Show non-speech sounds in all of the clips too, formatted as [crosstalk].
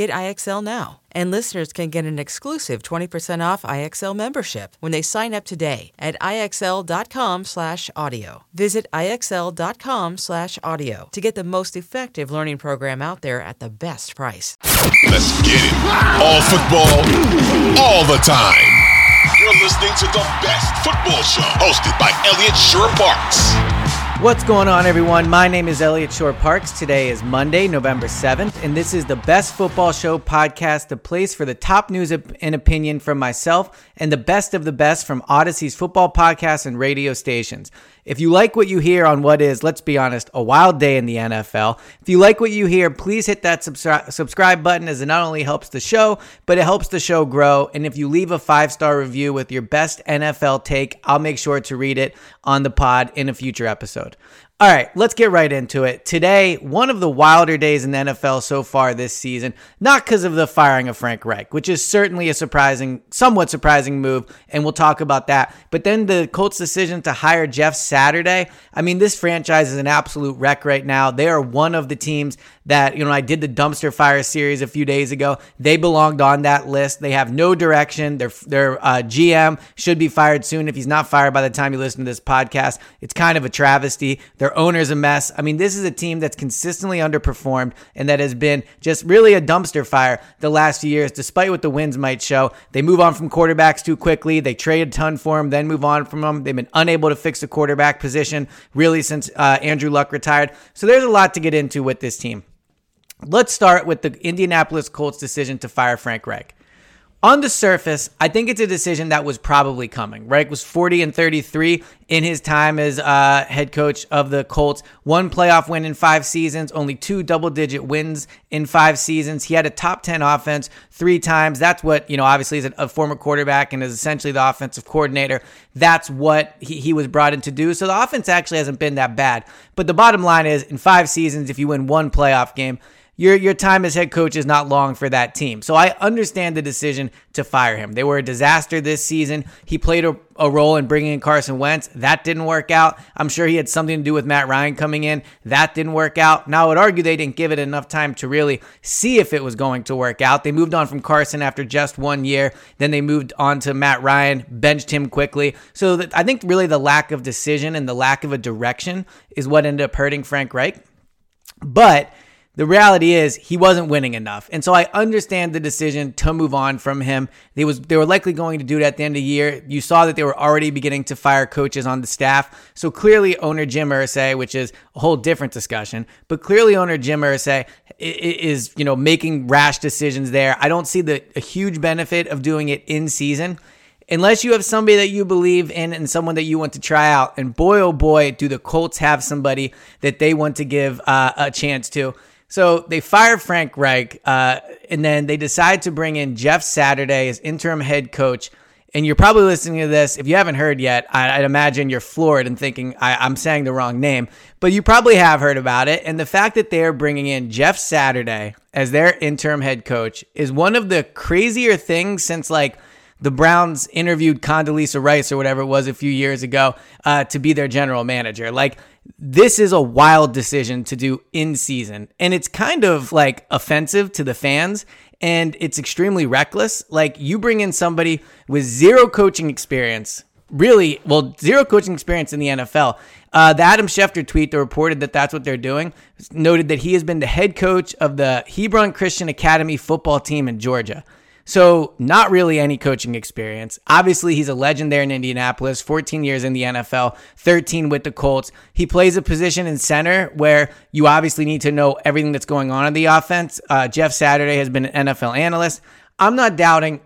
Get IXL now. And listeners can get an exclusive 20% off IXL membership when they sign up today at IXL.com/audio. Visit IXL.com/audio to get the most effective learning program out there at the best price. Let's get it. All football, all the time. You're listening to the best football show hosted by Elliot Shorr-Parks. What's going on, everyone? My name is Elliot Shorr-Parks. Today is Monday, November 7th, and this is the Best Football Show podcast, the place for the top news and opinion from myself and the best of the best from Audacy's football podcasts and radio stations. If you like what you hear on what is, let's be honest, a wild day in the NFL, if you like what you hear, please hit that subscri- subscribe button as it not only helps the show, but it helps the show grow. And if you leave a five star review with your best NFL take, I'll make sure to read it on the pod in a future episode episode all right, let's get right into it. Today, one of the wilder days in the NFL so far this season, not because of the firing of Frank Reich, which is certainly a surprising, somewhat surprising move, and we'll talk about that. But then the Colts' decision to hire Jeff Saturday. I mean, this franchise is an absolute wreck right now. They are one of the teams that, you know, I did the dumpster fire series a few days ago. They belonged on that list. They have no direction. Their, their uh, GM should be fired soon if he's not fired by the time you listen to this podcast. It's kind of a travesty. Their owner's a mess. I mean, this is a team that's consistently underperformed and that has been just really a dumpster fire the last few years, despite what the wins might show. They move on from quarterbacks too quickly. They trade a ton for them, then move on from them. They've been unable to fix the quarterback position really since uh, Andrew Luck retired. So there's a lot to get into with this team. Let's start with the Indianapolis Colts decision to fire Frank Reich. On the surface, I think it's a decision that was probably coming. Reich was 40 and 33 in his time as uh, head coach of the Colts. One playoff win in five seasons, only two double digit wins in five seasons. He had a top 10 offense three times. That's what, you know, obviously, as a former quarterback and is essentially the offensive coordinator, that's what he, he was brought in to do. So the offense actually hasn't been that bad. But the bottom line is, in five seasons, if you win one playoff game, your your time as head coach is not long for that team. So I understand the decision to fire him. They were a disaster this season. He played a, a, role in bringing in Carson Wentz. That didn't work out. I'm sure he had something to do with Matt Ryan coming in. That didn't work out. Now I would argue they didn't give it enough time to really see if it was going to work out. They moved on from Carson after just one year. Then they moved on to Matt Ryan, benched him quickly. So that, I think really the lack of decision and the lack of a direction is what ended up hurting Frank Reich. But the reality is he wasn't winning enough. And so I understand the decision to move on from him. They was they were likely going to do it at the end of the year. You saw that they were already beginning to fire coaches on the staff. So clearly owner Jim Irsay, which is a whole different discussion, but clearly owner Jim Irsay is, you know, making rash decisions there. I don't see the a huge benefit of doing it in season unless you have somebody that you believe in and someone that you want to try out. And boy, oh boy, do the Colts have somebody that they want to give uh, a chance to. So they fire Frank Reich, uh, and then they decide to bring in Jeff Saturday as interim head coach. And you're probably listening to this. If you haven't heard yet, I, would imagine you're floored and thinking I, am saying the wrong name, but you probably have heard about it. And the fact that they're bringing in Jeff Saturday as their interim head coach is one of the crazier things since like the Browns interviewed Condoleezza Rice or whatever it was a few years ago uh, to be their general manager. Like, this is a wild decision to do in season. And it's kind of like offensive to the fans and it's extremely reckless. Like, you bring in somebody with zero coaching experience, really, well, zero coaching experience in the NFL. Uh, the Adam Schefter tweet that reported that that's what they're doing noted that he has been the head coach of the Hebron Christian Academy football team in Georgia. So, not really any coaching experience. Obviously, he's a legend there in Indianapolis, 14 years in the NFL, 13 with the Colts. He plays a position in center where you obviously need to know everything that's going on in the offense. Uh, Jeff Saturday has been an NFL analyst. I'm not doubting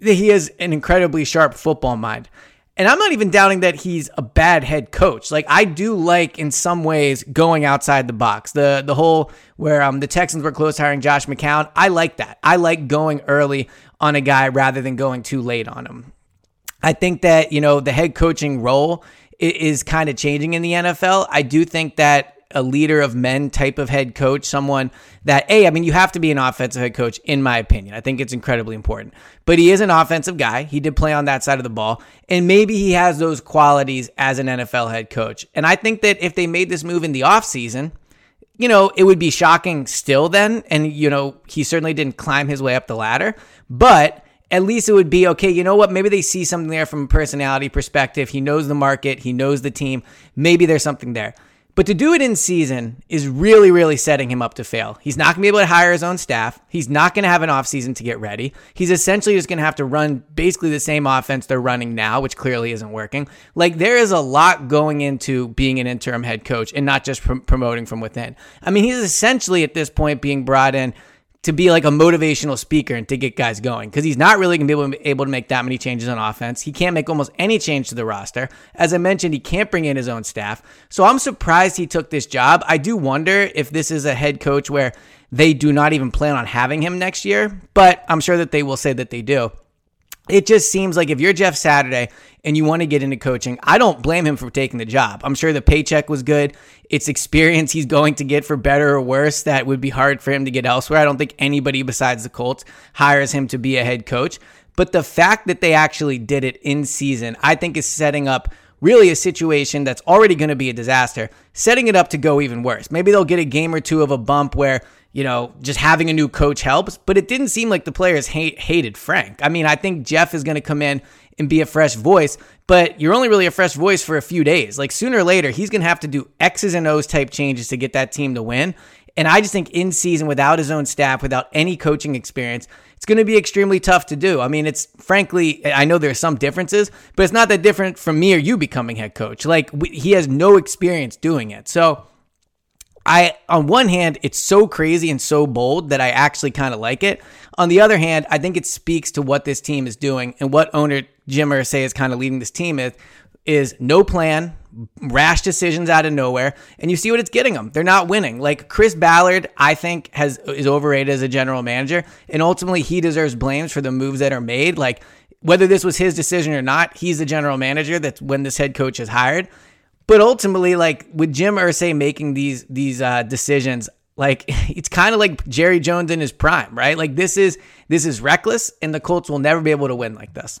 that he has an incredibly sharp football mind. And I'm not even doubting that he's a bad head coach. Like I do like in some ways going outside the box. The the whole where um the Texans were close hiring Josh McCown. I like that. I like going early on a guy rather than going too late on him. I think that, you know, the head coaching role is kind of changing in the NFL. I do think that a leader of men type of head coach, someone that, A, I mean, you have to be an offensive head coach, in my opinion. I think it's incredibly important. But he is an offensive guy. He did play on that side of the ball. And maybe he has those qualities as an NFL head coach. And I think that if they made this move in the offseason, you know, it would be shocking still then. And, you know, he certainly didn't climb his way up the ladder. But at least it would be okay. You know what? Maybe they see something there from a personality perspective. He knows the market, he knows the team. Maybe there's something there. But to do it in season is really, really setting him up to fail. He's not going to be able to hire his own staff. He's not going to have an offseason to get ready. He's essentially just going to have to run basically the same offense they're running now, which clearly isn't working. Like, there is a lot going into being an interim head coach and not just pr- promoting from within. I mean, he's essentially at this point being brought in to be like a motivational speaker and to get guys going because he's not really going to be able to, make that many changes on offense. He can't make almost any change to the roster. As I mentioned, he can't bring in his own staff. So I'm surprised he took this job. I do wonder if this is a head coach where they do not even plan on having him next year, but I'm sure that they will say that they do. It just seems like if you're Jeff Saturday and you want to get into coaching, I don't blame him for taking the job. I'm sure the paycheck was good. It's experience he's going to get for better or worse that would be hard for him to get elsewhere. I don't think anybody besides the Colts hires him to be a head coach. But the fact that they actually did it in season, I think is setting up really a situation that's already going to be a disaster, setting it up to go even worse. Maybe they'll get a game or two of a bump where you know, just having a new coach helps, but it didn't seem like the players hate, hated Frank. I mean, I think Jeff is going to come in and be a fresh voice, but you're only really a fresh voice for a few days. Like sooner or later, he's going to have to do X's and O's type changes to get that team to win. And I just think in season, without his own staff, without any coaching experience, it's going to be extremely tough to do. I mean, it's frankly, I know there's some differences, but it's not that different from me or you becoming head coach. Like, we, he has no experience doing it. So, I on one hand, it's so crazy and so bold that I actually kind of like it. On the other hand, I think it speaks to what this team is doing and what owner Jim Irsay is kind of leading this team with is no plan, rash decisions out of nowhere, and you see what it's getting them. They're not winning. Like Chris Ballard, I think has is overrated as a general manager, and ultimately he deserves blames for the moves that are made. Like whether this was his decision or not, he's the general manager. That's when this head coach is hired. But ultimately, like with Jim Irsay making these these uh, decisions, like [laughs] it's kind of like Jerry Jones in his prime, right? Like this is this is reckless, and the Colts will never be able to win like this.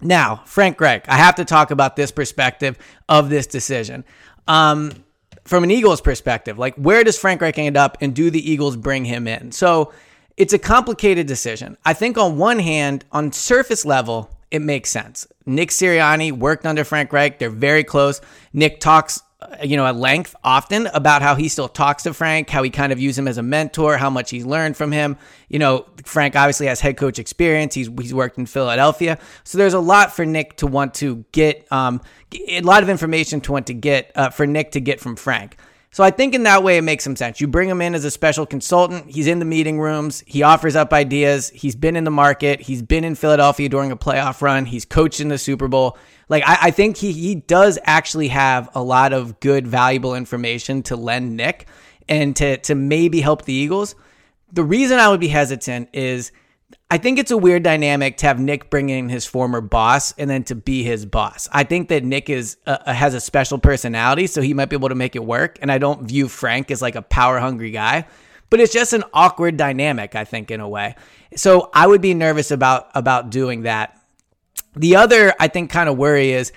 Now, Frank Reich, I have to talk about this perspective of this decision. Um, from an Eagles perspective, like where does Frank Reich end up and do the Eagles bring him in? So it's a complicated decision. I think on one hand, on surface level, it makes sense. Nick Sirianni worked under Frank Reich. They're very close. Nick talks you know, at length often about how he still talks to Frank, how he kind of used him as a mentor, how much he's learned from him. You know, Frank obviously has head coach experience. He's he's worked in Philadelphia, so there's a lot for Nick to want to get, um, a lot of information to want to get uh, for Nick to get from Frank. So I think in that way it makes some sense. You bring him in as a special consultant. He's in the meeting rooms. He offers up ideas. He's been in the market. He's been in Philadelphia during a playoff run. He's coached in the Super Bowl. Like I, I think he he does actually have a lot of good, valuable information to lend Nick and to to maybe help the Eagles. The reason I would be hesitant is I think it's a weird dynamic to have Nick bring in his former boss and then to be his boss. I think that Nick is uh, has a special personality, so he might be able to make it work. And I don't view Frank as like a power hungry guy, but it's just an awkward dynamic. I think in a way. So I would be nervous about about doing that. The other, I think, kind of worry is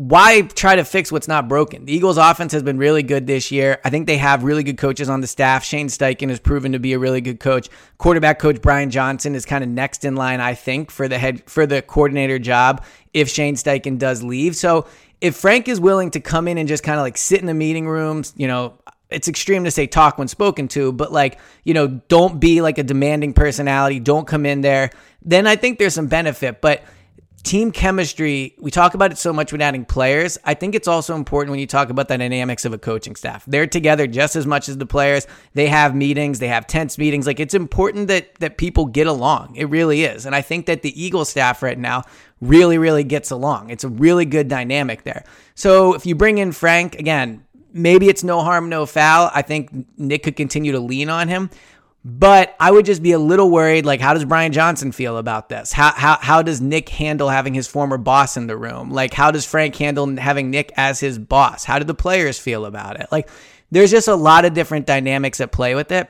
why try to fix what's not broken? The Eagles' offense has been really good this year. I think they have really good coaches on the staff. Shane Steichen has proven to be a really good coach. Quarterback coach Brian Johnson is kind of next in line, I think, for the head for the coordinator job if Shane Steichen does leave. So if Frank is willing to come in and just kind of like sit in the meeting rooms, you know, it's extreme to say talk when spoken to, but like, you know, don't be like a demanding personality. Don't come in there. Then I think there's some benefit. But team chemistry, we talk about it so much when adding players. I think it's also important when you talk about the dynamics of a coaching staff. They're together just as much as the players. They have meetings, they have tense meetings. Like it's important that that people get along. It really is. And I think that the Eagle staff right now really really gets along. It's a really good dynamic there. So if you bring in Frank again, maybe it's no harm no foul. I think Nick could continue to lean on him. But I would just be a little worried. Like, how does Brian Johnson feel about this? How, how, how does Nick handle having his former boss in the room? Like, how does Frank handle having Nick as his boss? How do the players feel about it? Like, there's just a lot of different dynamics at play with it.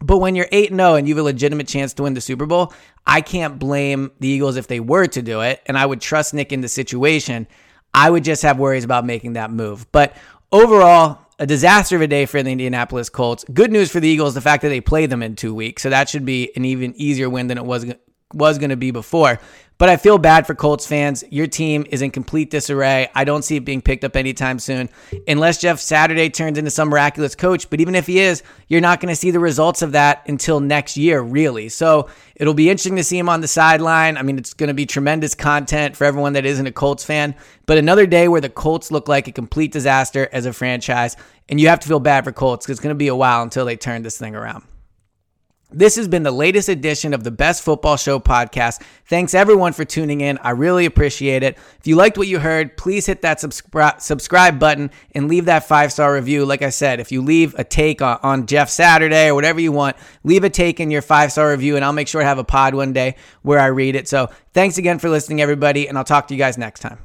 But when you're 8 0 and you have a legitimate chance to win the Super Bowl, I can't blame the Eagles if they were to do it. And I would trust Nick in the situation. I would just have worries about making that move. But overall, a disaster of a day for the Indianapolis Colts. Good news for the Eagles, the fact that they play them in two weeks. So that should be an even easier win than it was was going to be before. But I feel bad for Colts fans. Your team is in complete disarray. I don't see it being picked up anytime soon, unless Jeff Saturday turns into some miraculous coach. But even if he is, you're not going to see the results of that until next year, really. So it'll be interesting to see him on the sideline. I mean, it's going to be tremendous content for everyone that isn't a Colts fan. But another day where the Colts look like a complete disaster as a franchise, and you have to feel bad for Colts because it's going to be a while until they turn this thing around. This has been the latest edition of the Best Football Show podcast. Thanks everyone for tuning in. I really appreciate it. If you liked what you heard, please hit that subscribe subscribe button and leave that five star review. Like I said, if you leave a take on, on Jeff Saturday or whatever you want, leave a take in your five star review, and I'll make sure to have a pod one day where I read it. So thanks again for listening, everybody, and I'll talk to you guys next time.